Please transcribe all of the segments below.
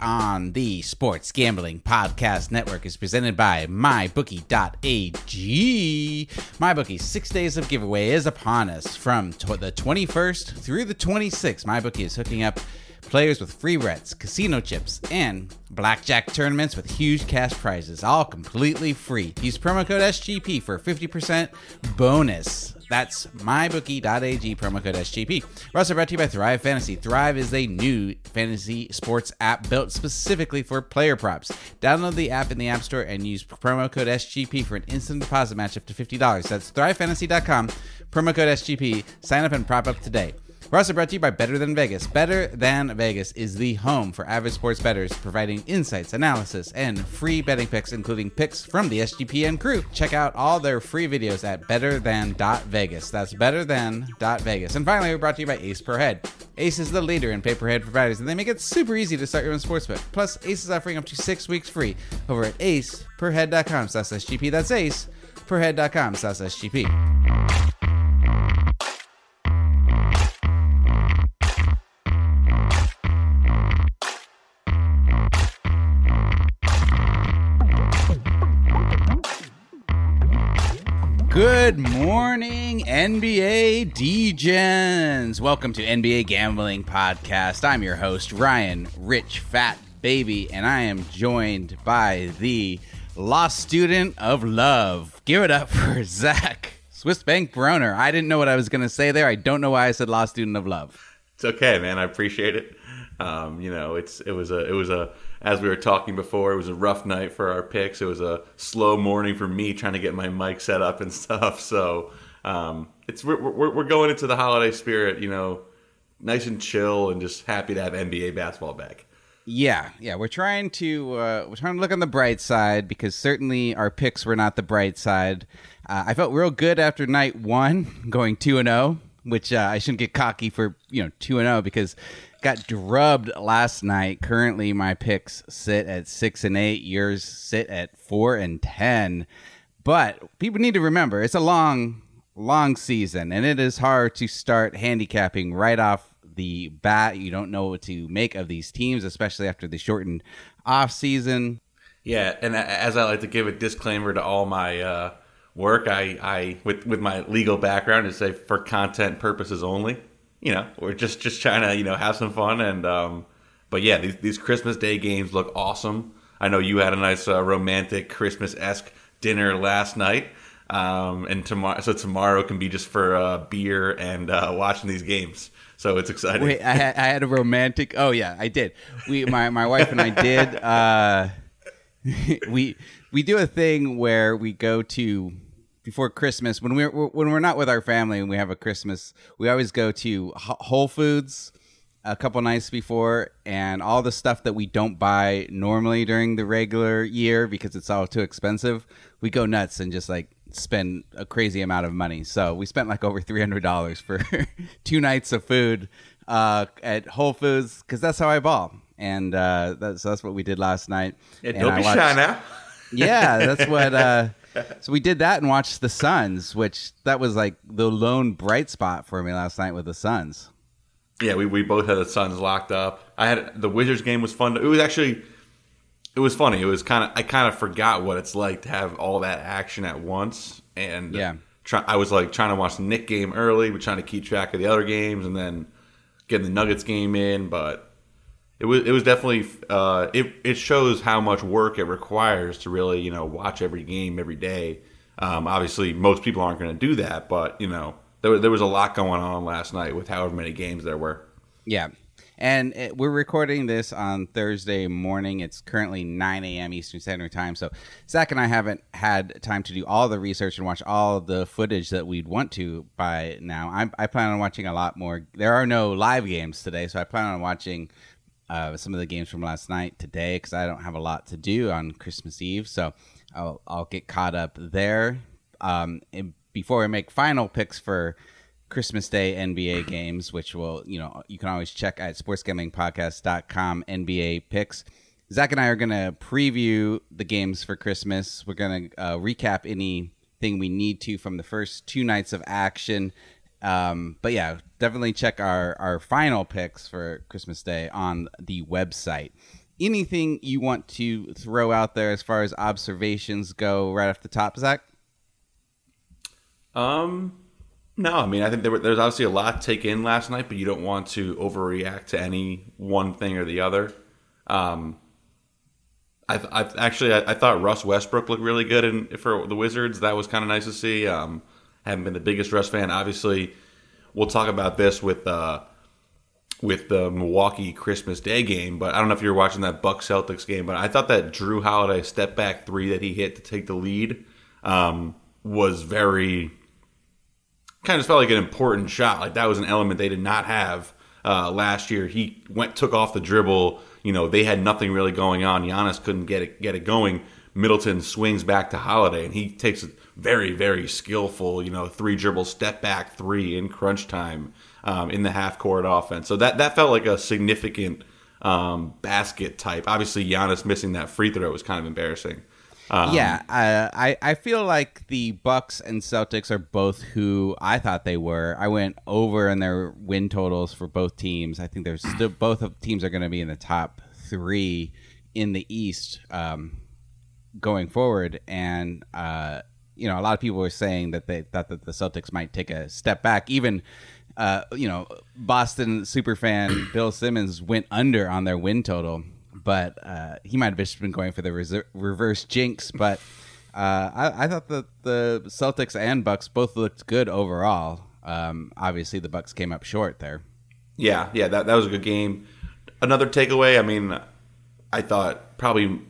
on the Sports Gambling Podcast Network is presented by MyBookie.ag. MyBookie's six days of giveaway is upon us from tw- the 21st through the 26th. MyBookie is hooking up players with free bets, casino chips, and blackjack tournaments with huge cash prizes, all completely free. Use promo code SGP for 50% bonus. That's mybookie.ag, promo code SGP. We're also brought to you by Thrive Fantasy. Thrive is a new fantasy sports app built specifically for player props. Download the app in the App Store and use promo code SGP for an instant deposit match up to $50. That's thrivefantasy.com, promo code SGP. Sign up and prop up today. We're also brought to you by Better Than Vegas. Better Than Vegas is the home for avid sports bettors, providing insights, analysis, and free betting picks, including picks from the SGPN crew. Check out all their free videos at betterthan.vegas. That's betterthan.vegas. And finally, we're brought to you by Ace Per Head. Ace is the leader in pay-per-head providers, and they make it super easy to start your own sportsbook. Plus, Ace is offering up to six weeks free over at aceperhead.com slash SGP. That's ace slash SGP. Good morning, NBA DGens. Welcome to NBA Gambling Podcast. I'm your host, Ryan Rich Fat Baby, and I am joined by the law student of love. Give it up for Zach, Swiss Bank Broner. I didn't know what I was going to say there. I don't know why I said law student of love. It's okay, man. I appreciate it. Um, you know, it's it was a it was a as we were talking before, it was a rough night for our picks. It was a slow morning for me trying to get my mic set up and stuff. So um, it's we're, we're, we're going into the holiday spirit, you know, nice and chill, and just happy to have NBA basketball back. Yeah, yeah, we're trying to uh, we're trying to look on the bright side because certainly our picks were not the bright side. Uh, I felt real good after night one, going two and zero, which uh, I shouldn't get cocky for you know two and zero because got drubbed last night. Currently, my picks sit at six and eight. Yours sit at four and ten. But people need to remember it's a long, long season, and it is hard to start handicapping right off the bat. You don't know what to make of these teams, especially after the shortened off season. Yeah, and as I like to give a disclaimer to all my uh, work, I, I with with my legal background, is say for content purposes only you know, we're just just trying to you know have some fun and um, but yeah, these these Christmas Day games look awesome. I know you had a nice uh, romantic Christmas esque dinner last night. Um, and tomorrow, so tomorrow can be just for uh, beer and uh, watching these games. So it's exciting. Wait, I had, I had a romantic. Oh yeah, I did. We, my my wife and I did. Uh, we we do a thing where we go to before Christmas when we're when we're not with our family and we have a Christmas, we always go to Whole Foods a couple nights before and all the stuff that we don't buy normally during the regular year because it's all too expensive. We go nuts and just like spend a crazy amount of money. So we spent like over three hundred dollars for two nights of food uh, at Whole Foods because that's how I ball, and uh, that's that's what we did last night. Yeah, don't be watched, shy now. yeah, that's what. Uh, so we did that and watched the Suns, which that was like the lone bright spot for me last night with the Suns. Yeah, we, we both had the Suns locked up. I had the Wizards game was fun. It was actually it was funny. It was kind of I kind of forgot what it's like to have all that action at once, and yeah, try, I was like trying to watch the Knick game early, but trying to keep track of the other games, and then getting the Nuggets game in. But it was it was definitely uh, it it shows how much work it requires to really you know watch every game every day. Um, obviously, most people aren't going to do that, but you know there there was a lot going on last night with however many games there were. Yeah. And it, we're recording this on Thursday morning. It's currently 9 a.m. Eastern Standard Time. So Zach and I haven't had time to do all the research and watch all the footage that we'd want to by now. I, I plan on watching a lot more. There are no live games today, so I plan on watching uh, some of the games from last night today because I don't have a lot to do on Christmas Eve. So I'll, I'll get caught up there. Um, before we make final picks for Christmas Day NBA games, which will, you know, you can always check at sportsgamblingpodcast.com NBA picks. Zach and I are going to preview the games for Christmas. We're going to uh, recap anything we need to from the first two nights of action. Um, but yeah, definitely check our, our final picks for Christmas Day on the website. anything you want to throw out there as far as observations go right off the top, Zach? Um, no, I mean I think there were, there's obviously a lot to take in last night, but you don't want to overreact to any one thing or the other. Um, I, I actually I, I, thought Russ Westbrook looked really good in, for the Wizards. That was kind of nice to see. Um, haven't been the biggest Russ fan, obviously. We'll talk about this with uh, with the Milwaukee Christmas Day game, but I don't know if you were watching that Buck Celtics game, but I thought that Jrue Holiday step back three that he hit to take the lead um, was very kind of felt like an important shot. Like that was an element they did not have uh, last year. He went took off the dribble. You know they had nothing really going on. Giannis couldn't get it get it going. Middleton swings back to Holiday, and he takes a very very skillful you know three dribble step back three in crunch time um, in the half court offense. So that that felt like a significant um, basket type. Obviously, Giannis missing that free throw was kind of embarrassing. Um, yeah, I I feel like the Bucks and Celtics are both who I thought they were. I went over in their win totals for both teams. I think there's still both of teams are going to be in the top three in the East um, going forward, and uh, you know a lot of people were saying that they thought that the Celtics might take a step back, even. Uh, you know, Boston superfan Bill Simmons went under on their win total but uh, he might have just been going for the reser- reverse jinx. But uh, I, I, thought that the Celtics and Bucks both looked good overall. Um, obviously, the Bucks came up short there. Yeah, yeah, that that was a good game. Another takeaway. I mean, I thought probably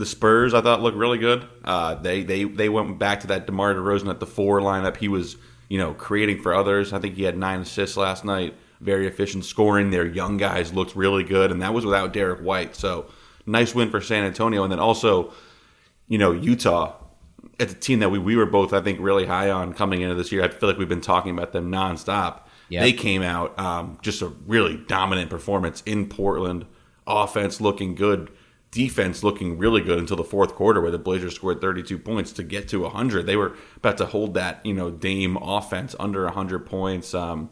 the Spurs. I thought looked really good. Uh, they they they went back to that DeMar DeRozan at the four lineup. He was you know creating for others. I think he had nine assists last night very efficient scoring. Their young guys looked really good, and that was without Derrick White. So nice win for San Antonio. And then also, you know, Utah. It's a team that we, we were both, I think, really high on coming into this year. I feel like we've been talking about them nonstop. Yep. They came out um, just a really dominant performance in Portland. Offense looking good, defense looking really good until the fourth quarter, where the Blazers scored 32 points to get to 100. They were about to hold that, you know, Dame offense under 100 points. Um,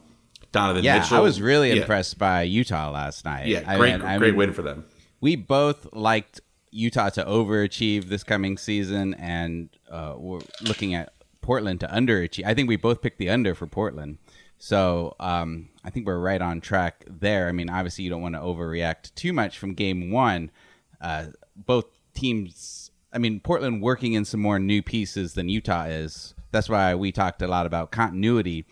Donovan yeah, Mitchell. I was really yeah. impressed by Utah last night. Yeah, great, I mean, great I mean, win for them. We both liked Utah to overachieve this coming season, and uh, we're looking at Portland to underachieve. I think we both picked the under for Portland. So um, I think we're right on track there. I mean, obviously, you don't want to overreact too much from game one. Uh, both teams, I mean, Portland working in some more new pieces than Utah is. That's why we talked a lot about continuity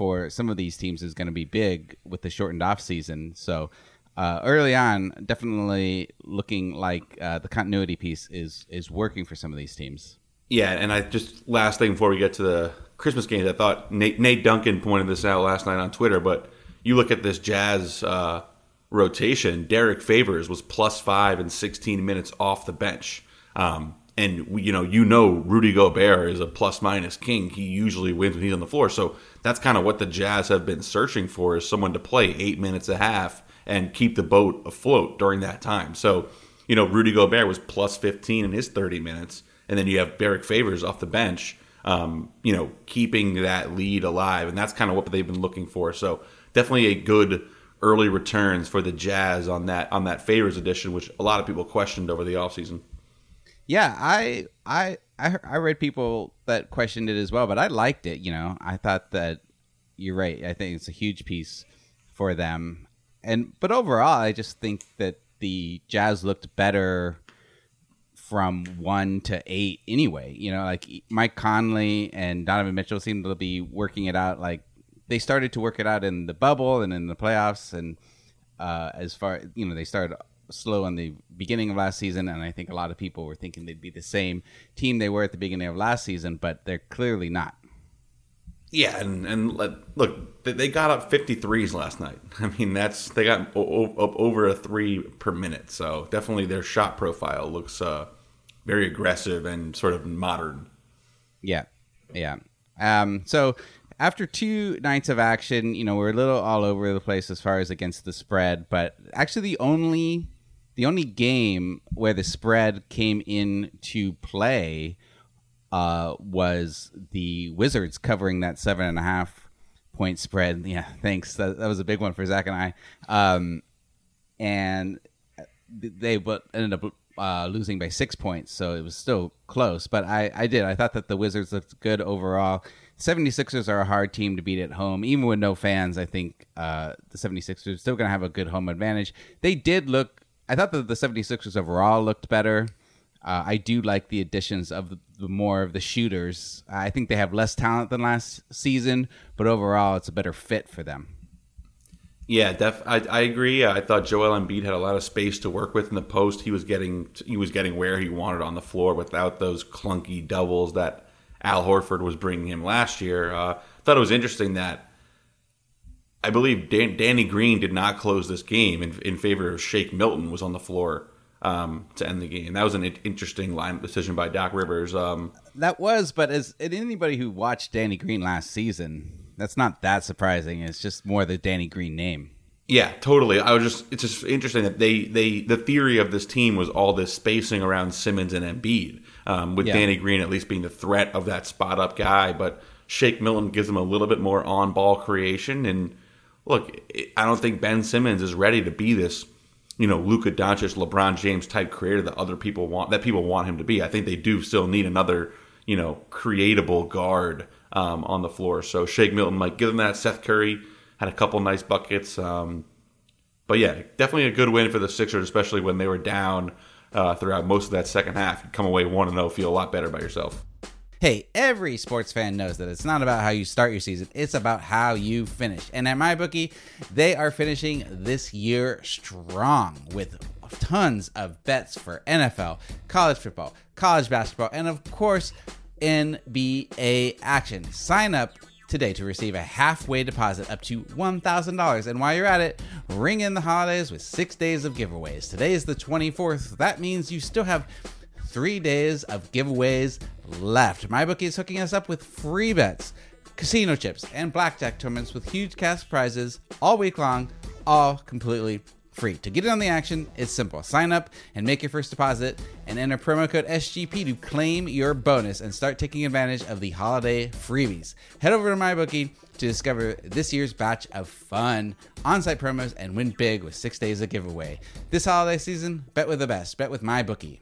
for some of these teams is going to be big with the shortened off season. So uh, early on, definitely looking like uh, the continuity piece is is working for some of these teams. Yeah, and I just last thing before we get to the Christmas games, I thought Nate, Nate Duncan pointed this out last night on Twitter. But you look at this Jazz uh, rotation, Derrick Favors was plus five and 16 minutes off the bench. Um, and you know, you know, Rudy Gobert is a plus minus king. He usually wins when he's on the floor. So that's kind of what the Jazz have been searching for: is someone to play eight minutes a half and keep the boat afloat during that time. So, you know, Rudy Gobert was plus fifteen in his thirty minutes, and then you have Derrick Favors off the bench. Um, you know, keeping that lead alive, and that's kind of what they've been looking for. So, definitely a good early returns for the Jazz on that on that Favors edition, which a lot of people questioned over the offseason. Yeah, I I I I read people that questioned it as well, but I liked it. You know, I thought that you're right. I think it's a huge piece for them, and but overall, I just think that the Jazz looked better from one to eight anyway. You know, like Mike Conley and Donovan Mitchell seemed to be working it out. Like they started to work it out in the bubble and in the playoffs, and uh, as far you know, they started slow in the beginning of last season, and I think a lot of people were thinking they'd be the same team they were at the beginning of last season, but they're clearly not. Yeah, and and look, they got up 53s last night. I mean, that's they got up over a three per minute. So definitely their shot profile looks uh, very aggressive and sort of modern. Yeah, yeah. Um, so after two nights of action, you know, we're a little all over the place as far as against the spread, but actually the only the only game where the spread came into play uh, was the Wizards covering that seven and a half point spread. Yeah, thanks. That, that was a big one for Zach and I. Um, and they but ended up uh, losing by six points, so it was still close. But I, I did. I thought that the Wizards looked good overall. 76ers are a hard team to beat at home. Even with no fans, I think uh, the 76ers are still going to have a good home advantage. They did look, I thought that the 76ers overall looked better. Uh, I do like the additions of the, the, more of the shooters. I think they have less talent than last season, but overall, it's a better fit for them. Yeah, def- I, I agree. I thought Joel Embiid had a lot of space to work with in the post. He was getting he was getting where he wanted on the floor without those clunky doubles that Al Horford was bringing him last year. Uh, thought it was interesting that I believe Dan- Danny Green did not close this game in, in favor of Shake Milton was on the floor um, to end the game. That was an interesting line decision by Doc Rivers. Um, that was, but as anybody who watched Danny Green last season, that's not that surprising. It's just more the Danny Green name. Yeah, totally. I was just it's just interesting that they they the theory of this team was all this spacing around Simmons and Embiid um, with yeah. Danny Green at least being the threat of that spot up guy. But Shake Milton gives them a little bit more on ball creation. And look, I don't think Ben Simmons is ready to be this, you know, Luka Doncic, LeBron James type creator that other people want that people want him to be. I think they do still need another, you know, creatable guard um, on the floor. So Shake Milton might give them that. Seth Curry had a couple nice buckets. Um, but yeah, definitely a good win for the Sixers, especially when they were down uh, throughout most of that second half. You come away 1 0, feel a lot better by yourself. Hey, every sports fan knows that it's not about how you start your season, it's about how you finish. And at MyBookie, they are finishing this year strong with tons of bets for NFL, college football, college basketball, and of course, NBA action. Sign up today to receive a halfway deposit up to $1,000. And while you're at it, ring in the holidays with six days of giveaways. Today is the 24th. That means you still have three days of giveaways left. MyBookie is hooking us up with free bets, casino chips, and blackjack tournaments with huge cash prizes all week long, all completely free. To get in on the action, it's simple. Sign up and make your first deposit and enter promo code SGP to claim your bonus and start taking advantage of the holiday freebies. Head over to MyBookie to discover this year's batch of fun on-site promos and win big with 6 days of giveaway. This holiday season, bet with the best. Bet with MyBookie.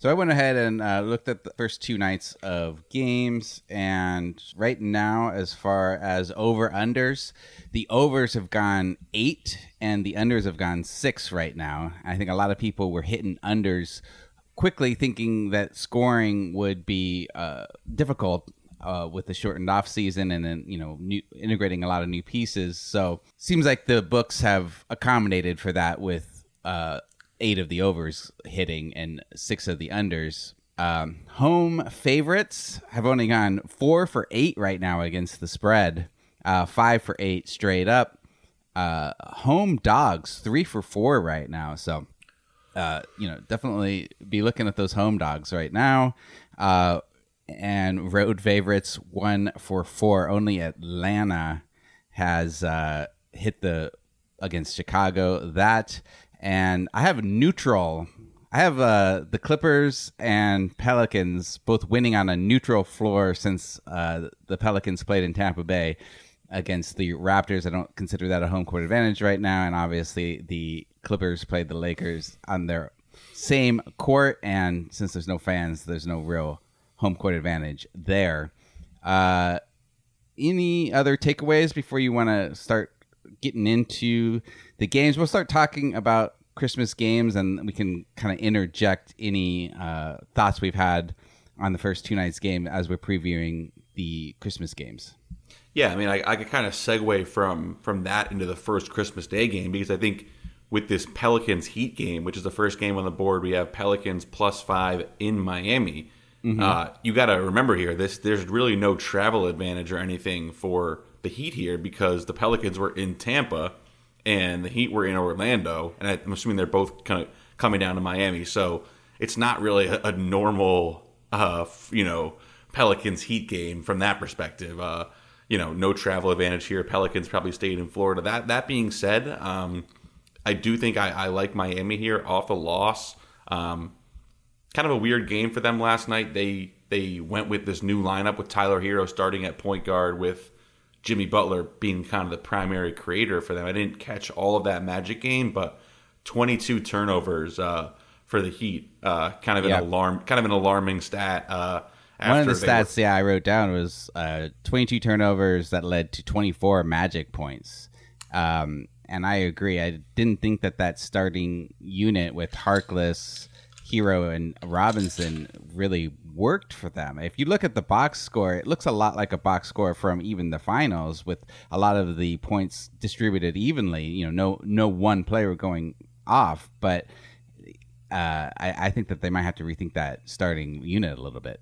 So I went ahead and uh, looked at the first two nights of games, and right now, as far as over unders, the overs have gone eight, and the unders have gone six right now. I think a lot of people were hitting unders quickly, thinking that scoring would be uh, difficult uh, with the shortened off season and then you know new, integrating a lot of new pieces. So seems like the books have accommodated for that with uh, eight of the overs hitting and six of the unders. Um, home favorites have only gone four for eight right now against the spread, uh, five for eight straight up. Uh, home dogs three for four right now. So, uh, you know, definitely be looking at those home dogs right now. Uh, and road favorites one for four. Only Atlanta has uh, hit the against Chicago. That and I have neutral. I have uh, the Clippers and Pelicans both winning on a neutral floor since uh, the Pelicans played in Tampa Bay against the Raptors. I don't consider that a home court advantage right now, and obviously the Clippers played the Lakers on their same court, and since there's no fans, there's no real home court advantage there. Uh, any other takeaways before you want to start getting into the games. We'll start talking about Christmas games, and we can kind of interject any uh, thoughts we've had on the first two nights game as we're previewing the Christmas games. Yeah, I mean, I, I could kind of segue from from that into the first Christmas Day game because I think with this Pelicans Heat game, which is the first game on the board, we have Pelicans plus five in Miami. Mm-hmm. Uh, you got to remember here, this there's really no travel advantage or anything for the Heat here because the Pelicans were in Tampa and the Heat were in Orlando, and I'm assuming they're both kind of coming down to Miami. So it's not really a, a normal, uh, you know, Pelicans Heat game from that perspective. Uh, you know, no travel advantage here. Pelicans probably stayed in Florida. That that being said, um, I do think I, I, like Miami here off the loss. Um, kind of a weird game for them last night. They they went with this new lineup with Tyler Herro starting at point guard with Jimmy Butler being kind of the primary creator for them. I didn't catch all of that Magic game, but 22 turnovers uh, for the Heat. Uh, kind of an alarm, kind of an alarming stat. Uh, One of the they were- stats, yeah, I wrote down was uh, 22 turnovers that led to 24 magic points. Um, and I agree. I didn't think that that starting unit with Harkless, Herro, and Robinson really worked for them. If you look at the box score, it looks a lot like a box score from even the finals, with a lot of the points distributed evenly. You know, no no one player going off, but. Uh, I, I think that they might have to rethink that starting unit a little bit.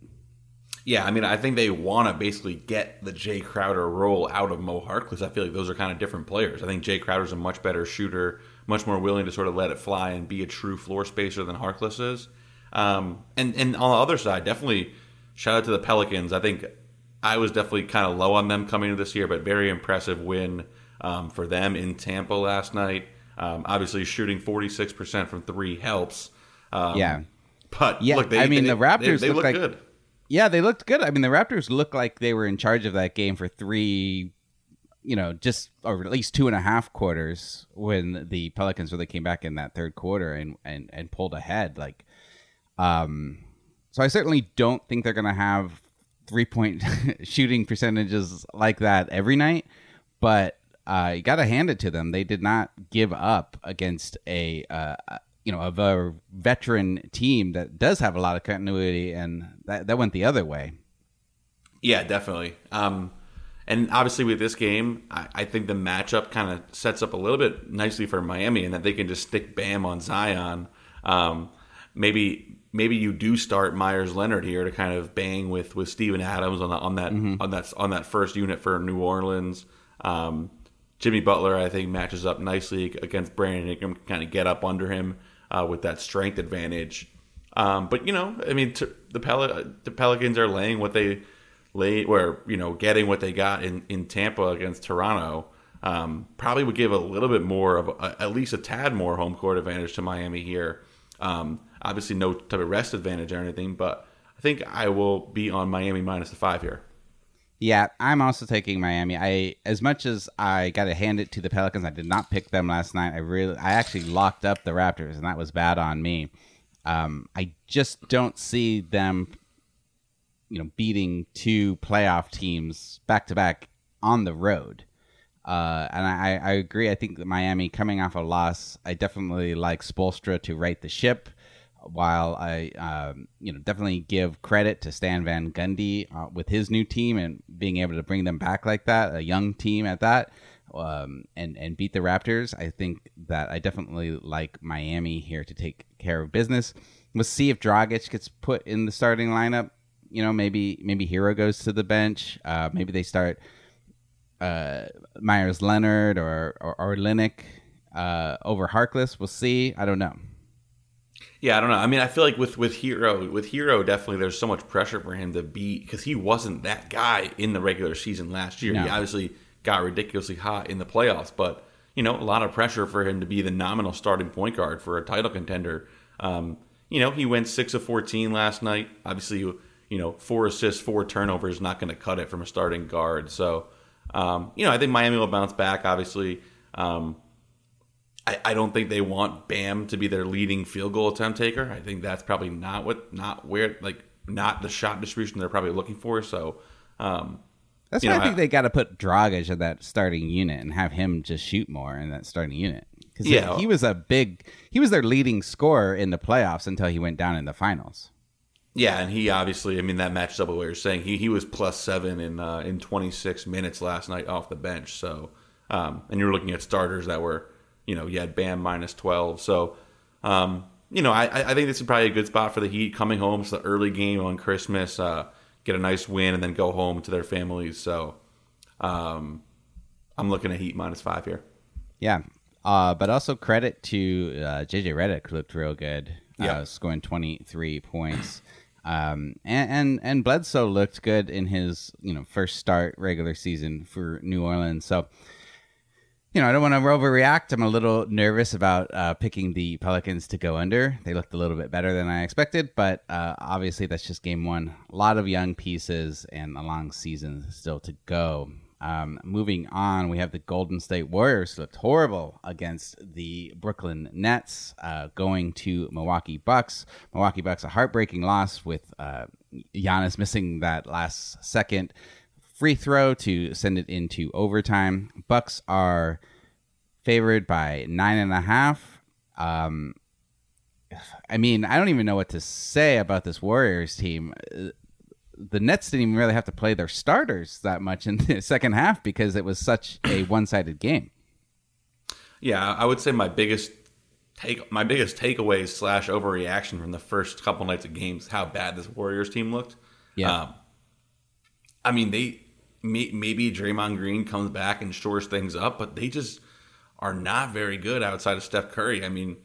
Yeah, I mean, I think they want to basically get the Jay Crowder role out of Mo Harkless. I feel like those are kind of different players. I think Jay Crowder's a much better shooter, much more willing to sort of let it fly and be a true floor spacer than Harkless is. Um, and and on the other side, definitely shout out to the Pelicans. I think I was definitely kind of low on them coming into this year, but very impressive win um, for them in Tampa last night. Um, obviously, shooting forty six percent from three helps. Um, Yeah. but Yeah, look, they, I mean, they- the Raptors they, they look look like- good. Yeah, they looked good. I mean, the Raptors looked like they were in charge of that game for three, you know, just or at least two and a half quarters when the Pelicans really came back in that third quarter and and and pulled ahead. Like, um, so I certainly don't think they're gonna have three point shooting percentages like that every night, but uh, you got to hand it to them. They did not give up against a. Uh, you know, of a veteran team that does have a lot of continuity, and that, that went the other way. Yeah, definitely. Um, and obviously, with this game, I, I think the matchup kind of sets up a little bit nicely for Miami, in that they can just stick Bam on Zion. Um, maybe maybe you do start Meyers Leonard here to kind of bang with with Steven Adams on the, on that on that on that first unit for New Orleans. Um, Jimmy Butler, I think, matches up nicely against Brandon Ingram. Kind of get up under him uh, with that strength advantage. Um, but you know, I mean, t- the Pel- the Pelicans are laying what they lay, or you know, getting what they got in, in Tampa against Toronto. Um, probably would give a little bit more of a, at least a tad more home court advantage to Miami here. Um, obviously, no type of rest advantage or anything, but I think I will be on Miami minus the five here. Yeah, I'm also taking Miami. I as much as I got to hand it to the Pelicans, I did not pick them last night. I really, I actually locked up the Raptors, and that was bad on me. Um, I just don't see them, you know, beating two playoff teams back to back on the road. Uh, and I, I agree. I think that Miami coming off a loss, I definitely like Spoelstra to right the ship. While I, um, you know, definitely give credit to Stan Van Gundy uh, with his new team and being able to bring them back like that, a young team at that, um, and and beat the Raptors. I think that I definitely like Miami here to take care of business. We'll see if Dragic gets put in the starting lineup. You know, maybe maybe Herro goes to the bench. Uh, maybe they start uh, Meyers Leonard or or, or Olynyk uh, over Harkless. We'll see. I don't know. Yeah, I don't know. I mean, I feel like with with Herro, with Herro, definitely there's so much pressure for him to be because he wasn't that guy in the regular season last year. No. He obviously got ridiculously hot in the playoffs, but you know, a lot of pressure for him to be the nominal starting point guard for a title contender. Um, you know, he went six of fourteen last night. Obviously, you know, four assists, four turnovers, not going to cut it from a starting guard. So, um, you know, I think Miami will bounce back. Obviously. Um, I, I don't think they want Bam to be their leading field goal attempt taker. I think that's probably not what not where like not the shot distribution they're probably looking for. So um, That's why know, I think I- they got to put Dragic in that starting unit and have him just shoot more in that starting unit. Because Yeah. he was a big, he was their leading scorer in the playoffs until he went down in the finals. Yeah, and he obviously I mean that matches up with what you're saying. He he was plus seven in uh, in 26 minutes last night off the bench. So um, and you're looking at starters that were you know you had Bam minus 12. So um, you know I I think this is probably a good spot for the Heat coming home. It's the early game on Christmas. Uh, get a nice win and then go home to their families. So um, I'm looking at Heat minus five here. Yeah. Uh, but also credit to uh, JJ Redick looked real good. Yeah. Uh, scoring 23 points. Um, and, and and Bledsoe looked good in his you know first start regular season for New Orleans. So you know I don't want to overreact. I'm a little nervous about uh, picking the Pelicans to go under. They looked a little bit better than I expected, but uh, obviously that's just game one. A lot of young pieces and a long season still to go. Um, moving on, we have the Golden State Warriors looked horrible against the Brooklyn Nets, uh, going to Milwaukee Bucks. Milwaukee Bucks a heartbreaking loss with uh, Giannis missing that last second free throw to send it into overtime. Bucks are favored by nine and a half. Um, I mean, I don't even know what to say about this Warriors team the Nets didn't even really have to play their starters that much in the second half because it was such a one-sided game. Yeah, I would say my biggest take, my biggest takeaway slash overreaction from the first couple nights of games, how bad this Warriors team looked. Yeah, um, I mean they maybe Draymond Green comes back and shores things up, but they just are not very good outside of Steph Curry. I mean,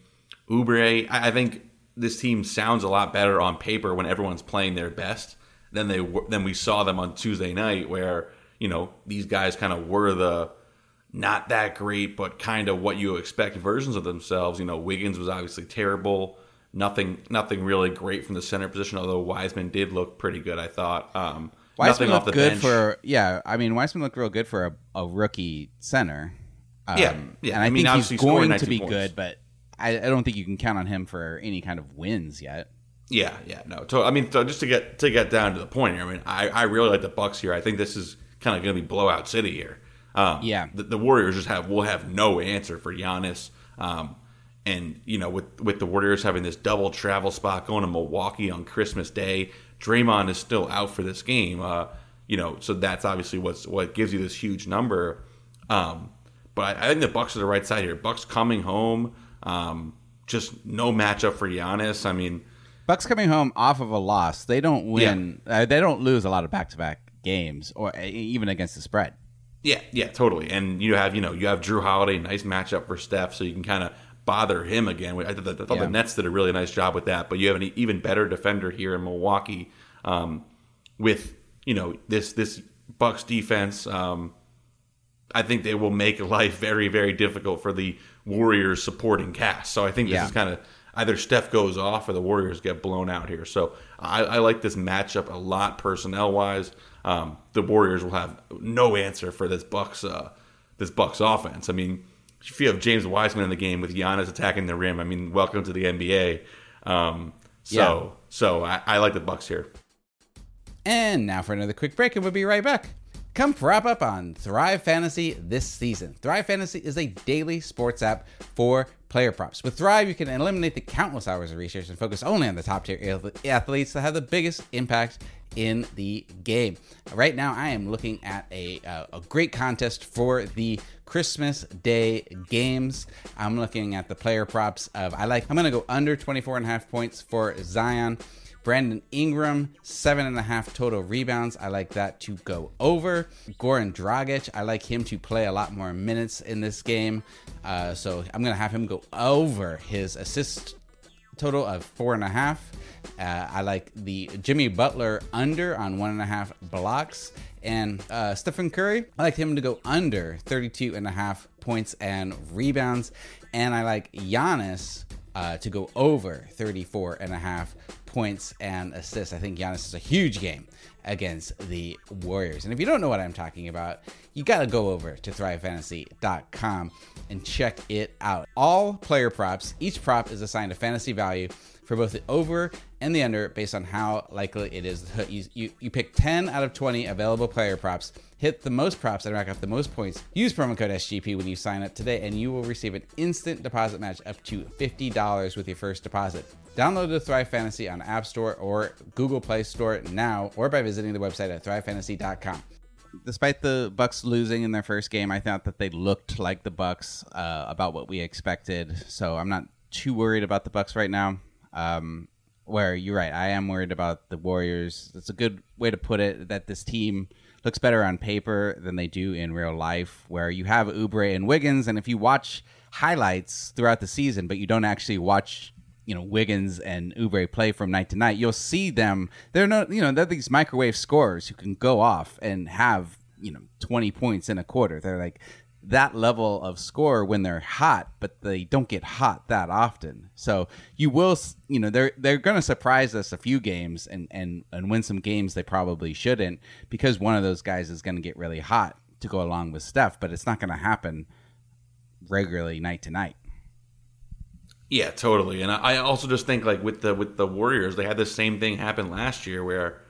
Oubre, I think this team sounds a lot better on paper when everyone's playing their best than they were, than we saw them on Tuesday night, where you know these guys kind of were the not that great, but kind of what you expect versions of themselves. You know, Wiggins was obviously terrible. Nothing, nothing really great from the center position. Although Wiseman did look pretty good, I thought. Um, Wiseman looked good bench. for yeah. I mean, Wiseman looked real good for a, a rookie center. Um, yeah, yeah. And I, I mean, think he's going to be points. good, but I, I, don't think you can count on him for any kind of wins yet. Yeah, yeah, no. So, I mean, so just to get to get down to the point here, I mean, I, I really like the Bucks here. I think this is kind of going to be blowout city here. Um, yeah, the, the, Warriors just have will have no answer for Giannis. Um, and you know, with with the Warriors having this double travel spot going to Milwaukee on Christmas Day, Draymond is still out for this game. Uh, you know, so that's obviously what's what gives you this huge number. Um, but I, I, think the Bucks are the right side here. Bucks coming home, um, just no matchup for Giannis. I mean Bucks coming home off of a loss. They don't win. Yeah. Uh, they don't lose a lot of back-to-back games, or uh, even against the spread. Yeah, yeah, totally. And you have you know you have Jrue Holiday, nice matchup for Steph, so you can kind of bother him again. I thought, I thought yeah. the Nets did a really nice job with that. But you have an even better defender here in Milwaukee, um, with you know this this Bucks defense. Um, I think they will make life very very difficult for the Warriors supporting cast. So I think this yeah. is kind of either Steph goes off or the Warriors get blown out here. So I, I like this matchup a lot personnel wise. Um, the Warriors will have no answer for this Bucks uh, this Bucks offense. I mean, if you have James Wiseman in the game with Giannis attacking the rim, I mean, welcome to the NBA. Um, so yeah. so I, I like the Bucks here. And now for another quick break, and we'll be right back. Come wrap up on Thrive Fantasy this season. Thrive Fantasy is a daily sports app for player props. With Thrive, you can eliminate the countless hours of research and focus only on the top tier athletes that have the biggest impact in the game. Right now, I am looking at a, uh, a great contest for the Christmas Day games. I'm looking at the player props of I like I'm gonna go under 24 and a half points for Zion. Brandon Ingram, seven and a half total rebounds. I like that to go over. Goran Dragic, I like him to play a lot more minutes in this game. Uh, so I'm going to have him go over his assist total of four and a half. Uh, I like the Jimmy Butler under on one and a half blocks. And uh, Stephen Curry, I like him to go under 32 and a half points and rebounds. And I like Giannis uh, to go over 34 and a half points and assists. I think Giannis is a huge game against the Warriors. And if you don't know what I'm talking about, you got to go over to thrivefantasy.com and check it out. All player props, each prop is assigned a fantasy value for both the over and the under based on how likely it is. You, you, you pick 10 out of 20 available player props, hit the most props and rack up the most points. Use promo code SGP when you sign up today, and you will receive an instant deposit match up to $50 with your first deposit. Download the Thrive Fantasy on App Store or Google Play Store now, or by visiting the website at thrivefantasy.com despite the Bucks losing in their first game, I thought that they looked like the Bucks uh, about what we expected. So I'm not too worried about the Bucks right now. Um, where you're right, I am worried about the Warriors. That's a good way to put it. That this team looks better on paper than they do in real life. Where you have Oubre and Wiggins, and if you watch highlights throughout the season, but you don't actually watch you know Wiggins and Oubre play from night to night, you'll see them. They're not you know they're these microwave scorers who can go off and have you know 20 points in a quarter. They're like that level of score when they're hot, but they don't get hot that often. So you will, you know, they're they're going to surprise us a few games and and and win some games they probably shouldn't because one of those guys is going to get really hot to go along with Steph, but it's not going to happen regularly night to night. Yeah, totally. And I also just think like with the with the Warriors, they had the same thing happen last year where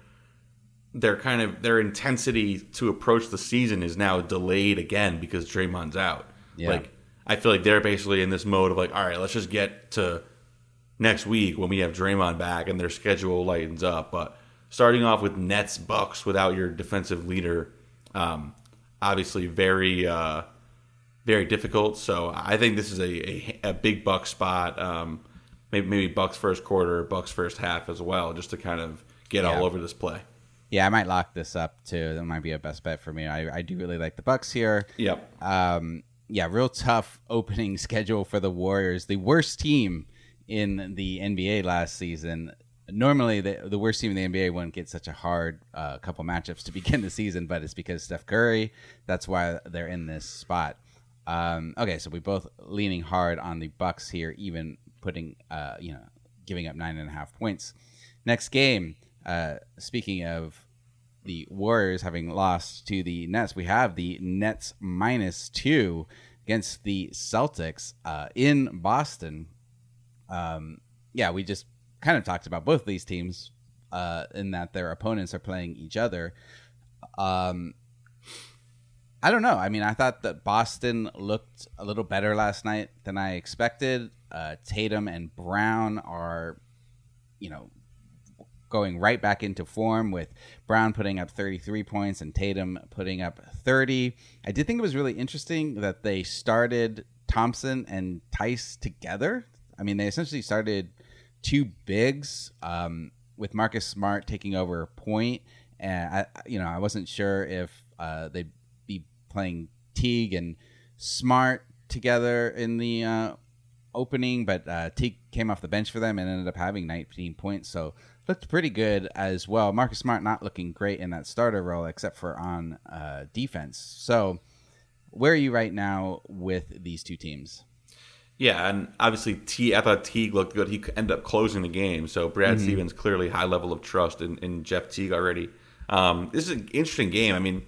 their kind of their intensity to approach the season is now delayed again because Draymond's out. Yeah. Like I feel like they're basically in this mode of like, all right, let's just get to next week when we have Draymond back and their schedule lightens up. But starting off with Nets Bucks without your defensive leader, um, obviously very uh, very difficult. So I think this is a, a, a big Buck spot. Um, maybe maybe Bucks first quarter, Bucks first half as well, just to kind of get yeah. all over this play. Yeah, I might lock this up too. That might be a best bet for me. I, I do really like the Bucks here. Yep. Um, yeah, real tough opening schedule for the Warriors. The worst team in the NBA last season. Normally, the, the worst team in the NBA wouldn't get such a hard uh, couple matchups to begin the season, but it's because Steph Curry. That's why they're in this spot. Um, okay, so we both leaning hard on the Bucks here, even putting, uh, you know, giving up nine and a half points. Next game, uh, speaking of the Warriors having lost to the Nets, we have the Nets minus two against the Celtics uh, in Boston. Um, yeah, we just kind of talked about both these teams uh, in that their opponents are playing each other. Um, I don't know. I mean, I thought that Boston looked a little better last night than I expected. Uh, Tatum and Brown are, you know, going right back into form with Brown putting up 33 points and Tatum putting up 30. I did think it was really interesting that they started Thompson and Theis together. I mean, they essentially started two bigs um, with Marcus Smart taking over point. And I, you know, I wasn't sure if uh, they'd be playing Teague and Smart together in the uh, opening, but uh, Teague came off the bench for them and ended up having 19 points. So looked pretty good as well. Marcus Smart not looking great in that starter role, except for on uh, defense. So, where are you right now with these two teams? Yeah, and obviously T. I thought Teague looked good. He ended up closing the game. So Brad mm-hmm. Stevens clearly high level of trust in, in Jeff Teague already. Um, this is an interesting game. I mean,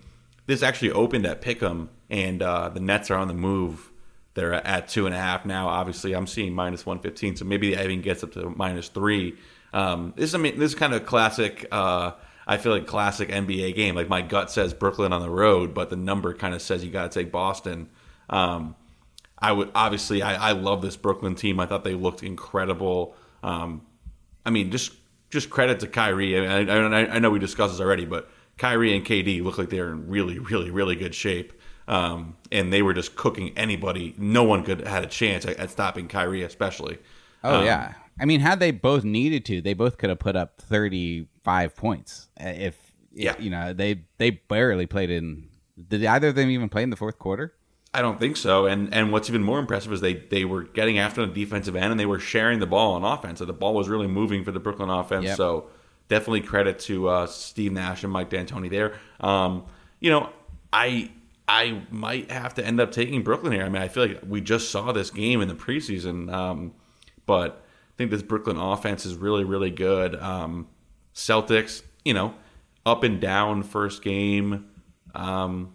this actually opened at Pick'em, and uh, the Nets are on the move. They're at two and a half now. Obviously, I'm seeing minus one fifteen, so maybe it even gets up to minus three. Um, this I mean this is kind of a classic. Uh, I feel like classic NBA game. Like my gut says Brooklyn on the road, but the number kind of says you got to take Boston. Um, I would obviously I, I, love this Brooklyn team. I thought they looked incredible. Um, I mean, just just credit to Kyrie. I, I, I, know we discussed this already, but Kyrie and KD look like they're in really, really, really good shape. Um, and they were just cooking anybody. No one could had a chance at, at stopping Kyrie, especially. Oh um, yeah, I mean, had they both needed to, they both could have put up 35 points. Uh, if, yeah. you know, they they barely played in. Did either of them even play in the fourth quarter? I don't think so. And and what's even more impressive is they they were getting after the defensive end and they were sharing the ball on offense. So the ball was really moving for the Brooklyn offense. Yep. So definitely credit to uh, Steve Nash and Mike D'Antoni there. Um, you know, I I might have to end up taking Brooklyn here. I mean, I feel like we just saw this game in the preseason, um, but think this Brooklyn offense is really, really good. Um, Celtics, you know, up and down first game. Um,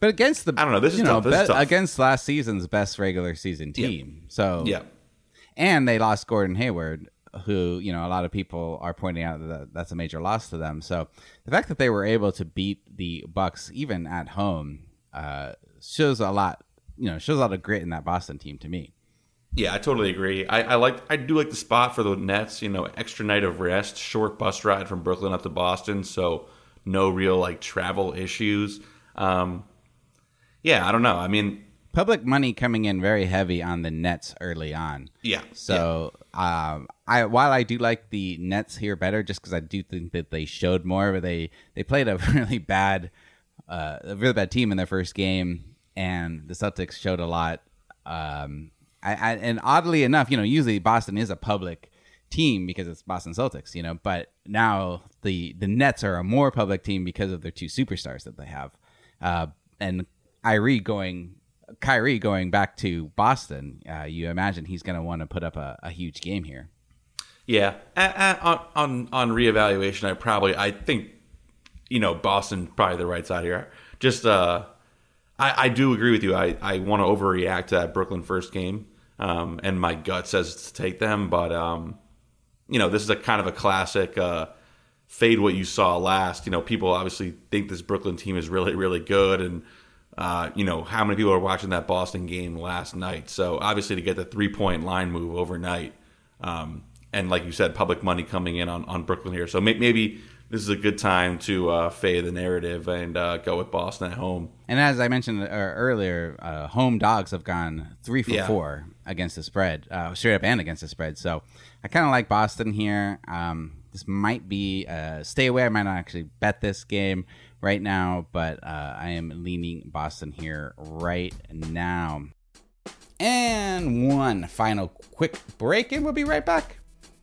but against the, I don't know. This is, know, this be, is tough. against last season's best regular season team. So yeah, and they lost Gordon Hayward, who you know a lot of people are pointing out that that's a major loss to them. So the fact that they were able to beat the Bucks even at home uh, shows a lot. You know, shows a lot of grit in that Boston team to me. Yeah, I totally agree. I, I like I do like the spot for the Nets. You know, extra night of rest, short bus ride from Brooklyn up to Boston, so no real like travel issues. Um, yeah, I don't know. I mean, public money coming in very heavy on the Nets early on. Yeah. So, yeah. Um, I while I do like the Nets here better, just because I do think that they showed more, but they they played a really bad, uh, a really bad team in their first game, and the Celtics showed a lot. Um, I, I, and oddly enough, you know, usually Boston is a public team because it's Boston Celtics, you know, but now the the Nets are a more public team because of their two superstars that they have, uh, and Kyrie going Kyrie going back to Boston. Uh, you imagine he's going to want to put up a, a, huge game here. Yeah, on on on reevaluation, I probably I think you know Boston probably the right side here. Just uh, I, I do agree with you. I, I want to overreact to that Brooklyn first game, um, and my gut says to take them. But um, you know, this is a kind of a classic uh, fade what you saw last. You know, people obviously think this Brooklyn team is really really good, and uh, you know how many people are watching that Boston game last night. So obviously to get the three point line move overnight, um, and like you said, public money coming in on, on Brooklyn here. So may, maybe this is a good time to uh, fade the narrative and uh, go with Boston at home. And as I mentioned uh, earlier, uh, home dogs have gone three for yeah. four against the spread, uh, straight up and against the spread. So I kind of like Boston here. Um, this might be uh, stay away. I might not actually bet this game right now, but I am leaning Boston here right now. And one final quick break, and we'll be right back.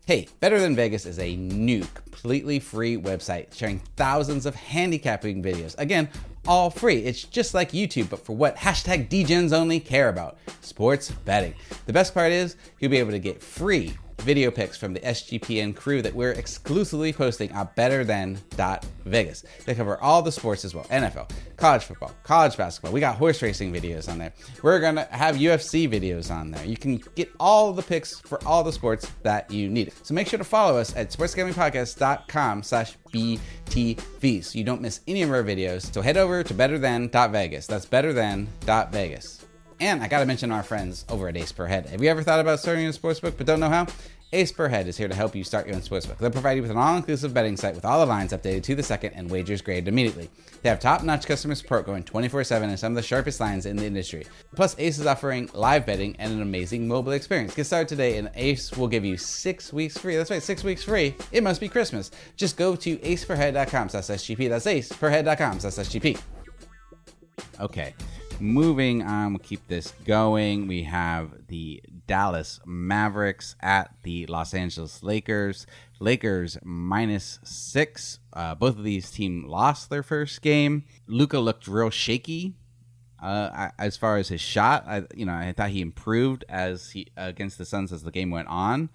Hey, Better Than Vegas is a new, completely free website sharing thousands of handicapping videos. Again, all free. It's just like YouTube, but for what hashtag DGens only care about sports betting. The best part is you'll be able to get free video picks from the SGPN crew that we're exclusively posting on betterthan.vegas. They cover all the sports as well NFL, college football, college basketball. We got horse racing videos on there. We're going to have UFC videos on there. You can get all the picks for all the sports that you need. So make sure to follow us at sportsgamblingpodcast.com slash BTV so you don't miss any of our videos. So head over to betterthan.vegas. That's betterthan.vegas. And I got to mention our friends over at Ace Per Head. Have you ever thought about starting a sportsbook but don't know how? Ace Per Head is here to help you start your own sportsbook. They'll provide you with an all-inclusive betting site with all the lines updated to the second and wagers graded immediately. They have top-notch customer support going 24/7 and some of the sharpest lines in the industry. Plus, Ace is offering live betting and an amazing mobile experience. Get started today, and Ace will give you six weeks free. That's right, six weeks free. It must be Christmas. Just go to aceperhead.com/sgp. That's aceperhead.com/sgp. Okay moving on, we'll keep this going. We have the Dallas Mavericks at the Los Angeles Lakers. Lakers minus six. Uh, both of these teams lost their first game. Luka looked real shaky uh, as far as his shot. I, you know, I thought he improved as he against the Suns as the game went on,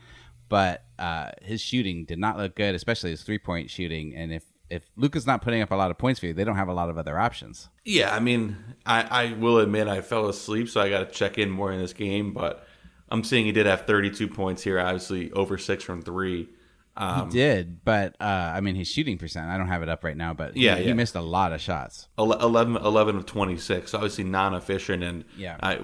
but uh, his shooting did not look good, especially his three point shooting. And if if Luka's not putting up a lot of points for you, they don't have a lot of other options. Yeah, I mean, I, I will admit I fell asleep, so I got to check in more in this game. But I'm seeing he did have 32 points here, obviously over six from three. Um, he did, but uh, I mean, his shooting percent, I don't have it up right now, but yeah, he, yeah. he missed a lot of shots. 11, 11 of 26, obviously non efficient. And yeah. I,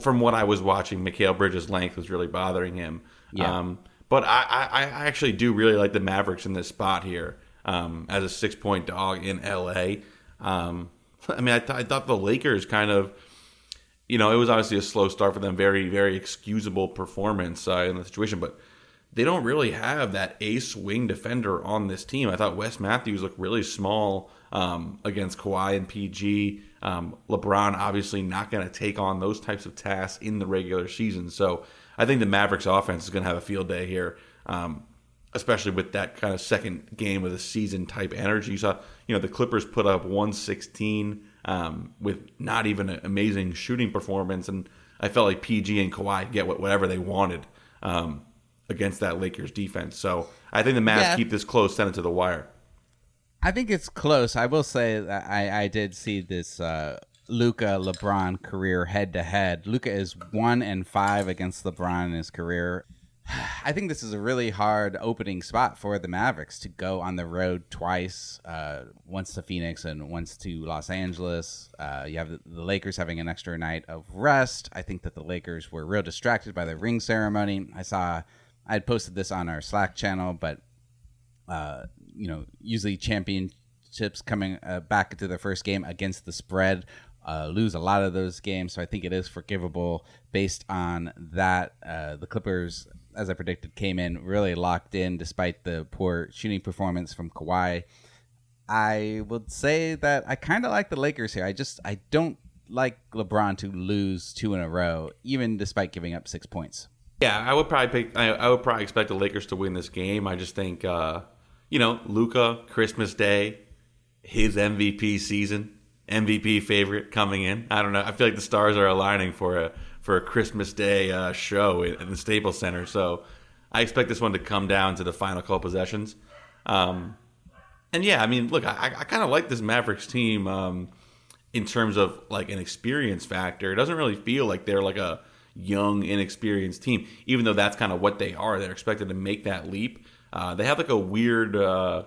from what I was watching, Mikal Bridges' length was really bothering him. Yeah. Um, but I, I, I actually do really like the Mavericks in this spot here um, as a six point dog in LA. Um, I mean, I, th- I, thought the Lakers kind of, you know, it was obviously a slow start for them, very, very excusable performance uh, in the situation, but they don't really have that ace wing defender on this team. I thought Wes Matthews looked really small um, against Kawhi and PG. Um, LeBron obviously not going to take on those types of tasks in the regular season. So I think the Mavericks offense is going to have a field day here. Um, especially with that kind of second game of the season type energy. You saw, you know, the Clippers put up 116 um, with not even an amazing shooting performance. And I felt like PG and Kawhi get whatever they wanted um, against that Lakers defense. So I think the Mavs yeah. keep this close, send it to the wire. I think it's close. I will say that I, I did see this uh, Luka LeBron career head to head. Luka is one and five against LeBron in his career. I think this is a really hard opening spot for the Mavericks to go on the road twice, uh, once to Phoenix and once to Los Angeles. Uh, you have the, Lakers having an extra night of rest. I think that the Lakers were real distracted by the ring ceremony. I saw, I had posted this on our Slack channel, but uh, you know, usually championships coming uh, back into their first game against the spread uh, lose a lot of those games. So I think it is forgivable based on that. Uh, the Clippers as I predicted, came in really locked in despite the poor shooting performance from Kawhi. I would say that I kind of like the Lakers here. I just I don't like LeBron to lose two in a row, even despite giving up six points. Yeah, I would probably pick. I, I would probably expect the Lakers to win this game. I just think, uh, you know, Luka Christmas Day, his MVP season, MVP favorite coming in. I don't know. I feel like the stars are aligning for a for a Christmas Day uh, show in, the Staples Center. So I expect this one to come down to the final couple possessions. Um, and yeah, I mean, look, I, I kind of like this Mavericks team. Um, in terms of like an experience factor, it doesn't really feel like they're like a young, inexperienced team. Even though that's kind of what they are, they're expected to make that leap. Uh, they have like a weird uh,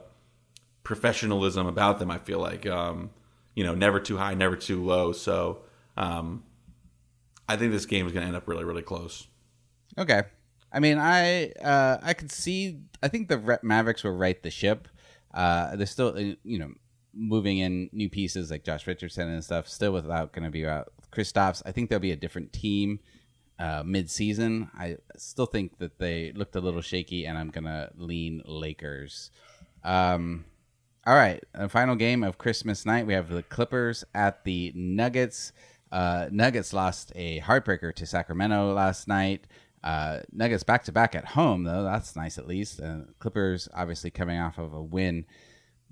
professionalism about them. I feel like um, you know, never too high, never too low. So um, I think this game is going to end up really, really close. Okay. I mean, I uh, I could see. I think the Mavericks will right the ship. Uh, they're still, uh, you know, moving in new pieces like Josh Richardson and stuff. Still without going to be out Kristaps. I think there'll be a different team uh, mid-season. I still think that they looked a little shaky, and I'm gonna lean Lakers. Um, all right, a final game of Christmas night. We have the Clippers at the Nuggets. Uh, Nuggets lost a heartbreaker to Sacramento last night. Uh, Nuggets back to back at home, though. That's nice at least. Uh, Clippers obviously coming off of a win,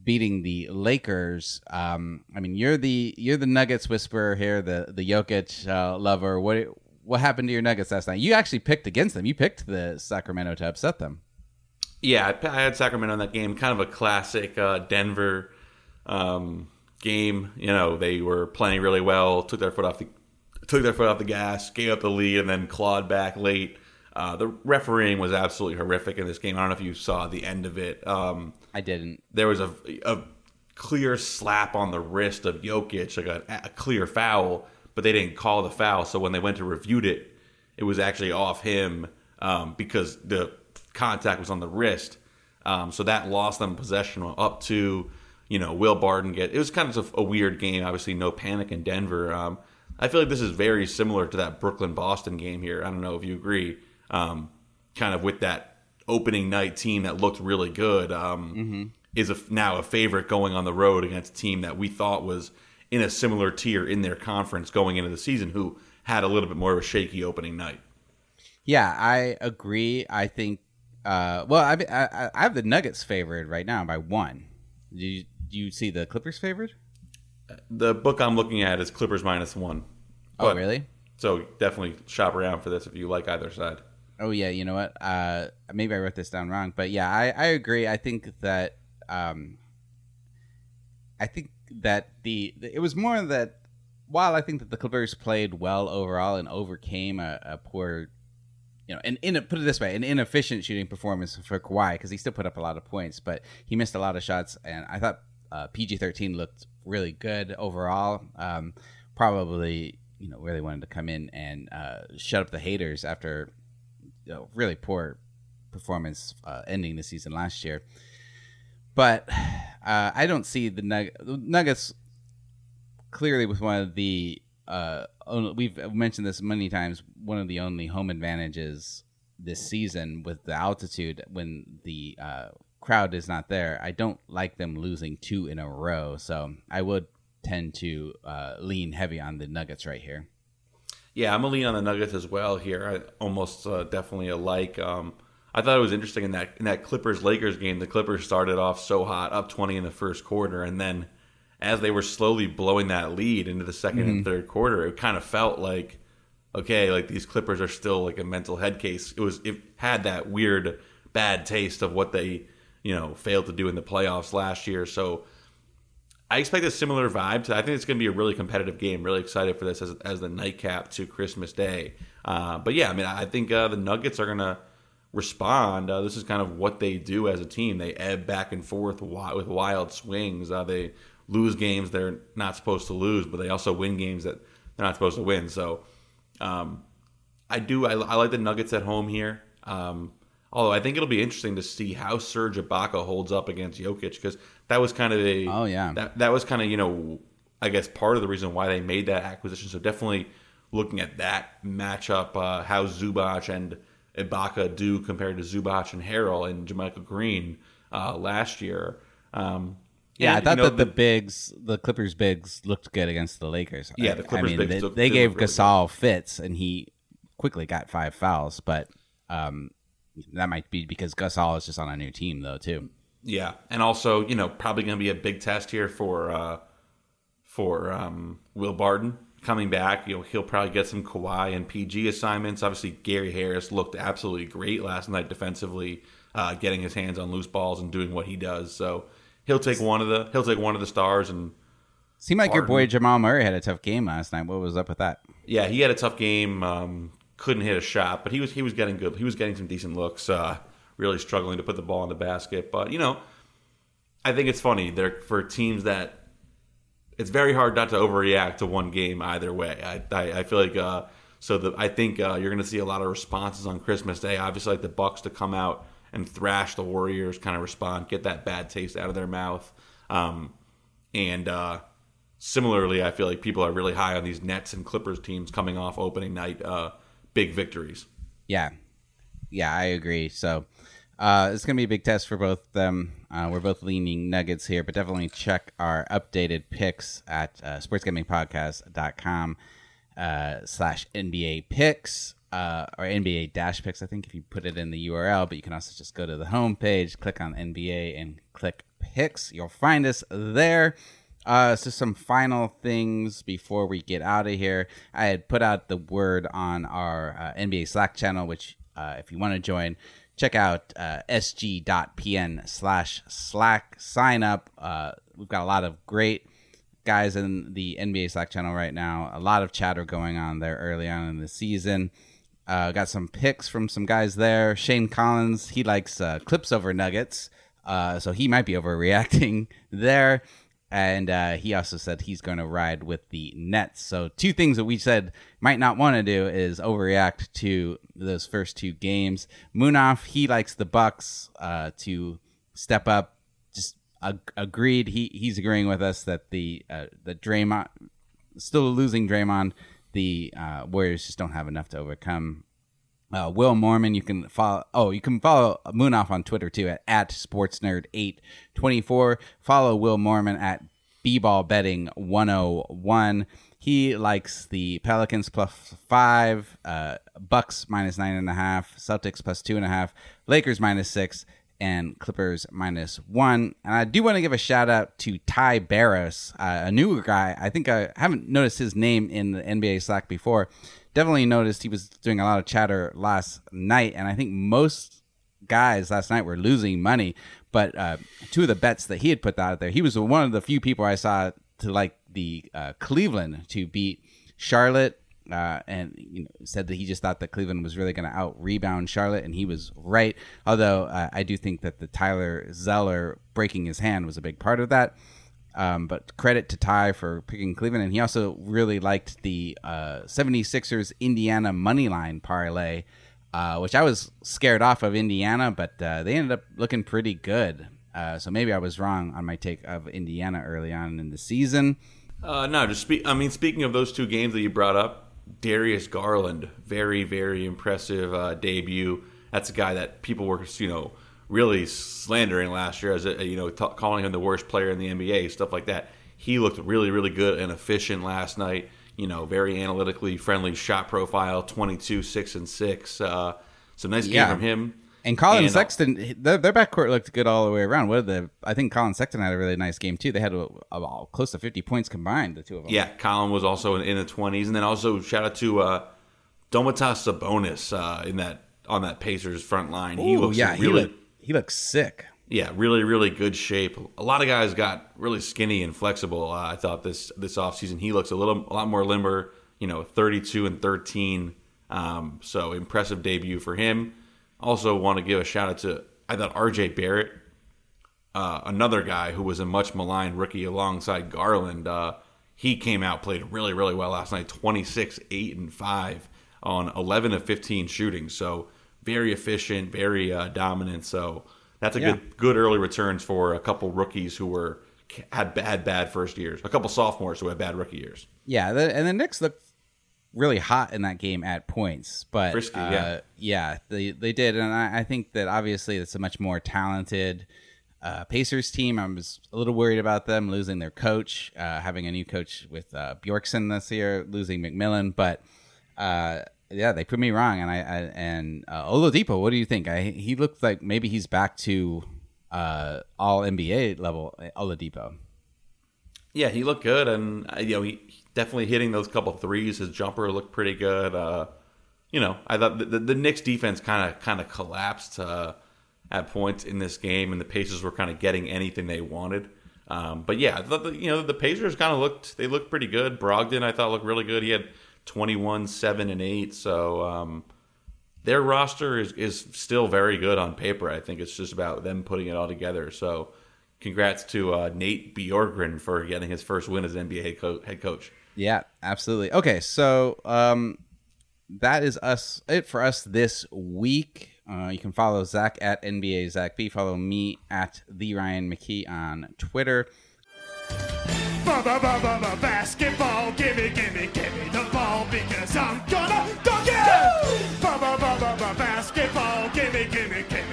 beating the Lakers. Um, I mean, you're the you're the Nuggets whisperer here, the the Jokic uh, lover. What what happened to your Nuggets last night? You actually picked against them. You picked the Sacramento to upset them. Yeah, I had Sacramento in that game. Kind of a classic uh, Denver um, game. You know, they were playing really well, took their foot off the took their foot off the gas, gave up the lead, and then clawed back late. Uh, the refereeing was absolutely horrific in this game. I don't know if you saw the end of it. Um, I didn't. There was a, a clear slap on the wrist of Jokic, like a, a, clear foul, but they didn't call the foul. So when they went to review it, it was actually off him um, because the contact was on the wrist. Um, so that lost them possession up to, you know, Will Barton get. It was kind of a, a weird game. Obviously, no panic in Denver. Um, I feel like this is very similar to that Brooklyn Boston game here. I don't know if you agree. Um, kind of with that opening night team that looked really good um, mm-hmm. is a, now a favorite going on the road against a team that we thought was in a similar tier in their conference going into the season, who had a little bit more of a shaky opening night. Yeah, I agree. I think. Uh, well, I, I, I have the Nuggets favored right now by one. Do you, do you see the Clippers favored? The book I'm looking at is Clippers minus one. Oh, but, really? So definitely shop around for this if you like either side. Oh yeah, you know what? Uh, maybe I wrote this down wrong, but yeah, I, I agree. I think that um, I think that the it was more that while I think that the Clippers played well overall and overcame a, a poor, you know, and in put it this way, an inefficient shooting performance for Kawhi because he still put up a lot of points, but he missed a lot of shots, and I thought uh, PG thirteen looked really good overall. Um, probably you know really wanted to come in and uh, shut up the haters after you know, really poor performance uh, ending the season last year. But uh, I don't see the, Nug- Nuggets clearly with one of the uh, we've mentioned this many times. One of the only home advantages this season with the altitude when the uh, crowd is not there. I don't like them losing two in a row, so I would tend to uh, lean heavy on the Nuggets right here. Yeah, I'm gonna lean on the Nuggets as well here. I almost uh, definitely alike. Um, I thought it was interesting in that in that Clippers Lakers game. The Clippers started off so hot, up 20 in the first quarter, and then as they were slowly blowing that lead into the 2nd mm-hmm. and third quarter, it kind of felt like okay, like these Clippers are still like a mental head case. It was it had that weird bad taste of what they you know failed to do in the playoffs last year. So I expect a similar vibe. To, I think it's going to be a really competitive game. Really excited for this as, as the nightcap to Christmas Day. Uh, but yeah, I mean, I think uh, the Nuggets are going to respond. Uh, this is kind of what they do as a team. They ebb back and forth with wild swings. Uh, they lose games they're not supposed to lose, but they also win games that they're not supposed to win. So um, I do. I, I, like the Nuggets at home here. Um, although I think it'll be interesting to see how Serge Ibaka holds up against Jokic because that was kind of a oh yeah that that was kind of you know I guess part of the reason why they made that acquisition. So definitely looking at that matchup, uh, how Zubac and Ibaka do compared to Zubac and Harrell and JaMychal Green uh, last year. Um, yeah, and, I thought you know, that the, bigs, the Clippers bigs, looked good against the Lakers. Yeah, the Clippers I mean, bigs. They, they gave really Gasol good. fits, and he quickly got five fouls. But um, that might be because Gasol is just on a new team, though, too. Yeah, and also you know probably going to be a big test here for uh, for um, Will Barton coming back. You know he'll probably get some Kawhi and PG assignments. Obviously Gary Harris looked absolutely great last night defensively, uh, getting his hands on loose balls and doing what he does. So he'll take one of the he'll take one of the stars and Seemed like your boy Jamal Murray had a tough game last night. What was up with that? Yeah, he had a tough game. Um, couldn't hit a shot, but he was he was getting good. He was getting some decent looks. Uh, really struggling to put the ball in the basket, but you know, I think it's funny there for teams that it's very hard not to overreact to one game either way. I I, I feel like uh, so the I think uh, you're going to see a lot of responses on Christmas Day. Obviously, like the Bucks to come out and thrash the Warriors, kind of respond, get that bad taste out of their mouth, um, and. Uh, Similarly, I feel like people are really high on these Nets and Clippers teams coming off opening night uh, big victories. Yeah, yeah, I agree. So uh, it's going to be a big test for both them. Uh, we're both leaning Nuggets here, but definitely check our updated picks at uh, sportsgamingpodcast.com uh, slash NBA picks. Uh, or NBA dash picks, I think, if you put it in the URL, but you can also just go to the homepage, click on NBA, and click picks. You'll find us there. Uh, so some final things before we get out of here. I had put out the word on our uh, NBA Slack channel, which uh, if you want to join, check out uh, sg.pn slash Slack. Sign up. Uh, we've got a lot of great guys in the NBA Slack channel right now. A lot of chatter going on there early on in the season. Uh, got some picks from some guys there. Shane Collins, he likes uh, clips over nuggets, so he might be overreacting there. And uh, he also said he's going to ride with the Nets. So two things that we said might not want to do is overreact to those first two games. Munaf, he likes the Bucks uh, to step up. Just ag- agreed. He he's agreeing with us that the uh, the Draymond still losing Draymond. The uh, Warriors just don't have enough to overcome uh, Will Mormon. You can follow. Oh, you can follow Moonoff on Twitter too at, at sportsnerd824. Follow Will Mormon at bball betting 101. He likes the Pelicans plus five, uh, Bucks minus nine and a half, Celtics plus two and a half, Lakers minus six, and Clippers minus one. And I do want to give a shout out to Ty Barris, uh, a new guy. I think I haven't noticed his name in the NBA Slack before. Definitely noticed he was doing a lot of chatter last night, and I think most guys last night were losing money. But uh, two of the bets that he had put out there, he was one of the few people I saw to like the uh, Cleveland to beat Charlotte. Uh, and you know, said that he just thought that Cleveland was really going to out rebound Charlotte, and he was right. Although uh, I do think that the Tyler Zeller breaking his hand was a big part of that. Um, but credit to Ty for picking Cleveland, and he also really liked the uh, 76ers Indiana money line parlay, uh, which I was scared off of Indiana, but uh, they ended up looking pretty good. Uh, so maybe I was wrong on my take of Indiana early on in the season. Uh, no, just speak. I mean, speaking of those two games that you brought up, Darius Garland, very very impressive uh, debut. That's a guy that people were you know really slandering last year as a, you know t- calling him the worst player in the NBA, stuff like that. He looked really really good and efficient last night. You know, very analytically friendly shot profile, 22, six and six. Uh, so nice game from him. And Collin And, uh, Sexton, their, their backcourt looked good all the way around. What the? I think Collin Sexton had a really nice game too. They had a, a- close to fifty points combined, the two of them. Yeah, Collin was also in, in the twenties, and then also shout out to uh, Domantas Sabonis uh, in that on that Pacers front line. he looks yeah, he really, he looks sick. yeah, really, really good shape. A lot of guys got really skinny and flexible. Uh, I thought this this offseason he looks a little a lot more limber. You know, thirty two and thirteen. Um, so impressive debut for him. Also, want to give a shout out to I thought R.J. Barrett uh, another guy who was a much maligned rookie alongside Garland. Uh, he came out, played really, really well last night 26, 8, and 5 on 11 of 15 shooting. So very efficient, very uh, dominant. So that's a Yeah. good good early returns for a couple rookies who were had bad, bad first years, a couple sophomores who had bad rookie years. Yeah, the, and the Knicks looked really hot in that game at points, but Frisky, uh, yeah. yeah, they they did, and I, I think that obviously it's a much more talented uh, Pacers team. I was a little worried about them losing their coach, uh, having a new coach with uh, Bjorkson this year, losing McMillan, but. Uh, yeah, they put me wrong, and I, I and uh, Oladipo. What do you think? I, he looked like maybe he's back to uh, all NBA level Oladipo. Yeah, he looked good, and uh, you know he he definitely hitting those couple threes. His jumper looked pretty good. Uh, you know, I thought the, the, the Knicks defense kind of kind of collapsed uh, at points in this game, and the Pacers were kind of getting anything they wanted. Um, but yeah, the, the, you know the Pacers kind of looked they looked pretty good. Brogdon I thought looked really good. He had 21, seven and eight. So um, their roster is is still very good on paper. I think it's just about them putting it all together. So congrats to uh, Nate Bjorkgren for getting his first win as NBA head, co- head coach. Yeah, absolutely. Okay, so um, that is us it for us this week. Uh, you can follow Zach at NBA Zach B. Follow me at the Ryan McKee on Twitter. Bubba buba basketball, gimme, gimme, gimme the ball because I'm gonna dunk it. Basketball, gimme, gimme, gimme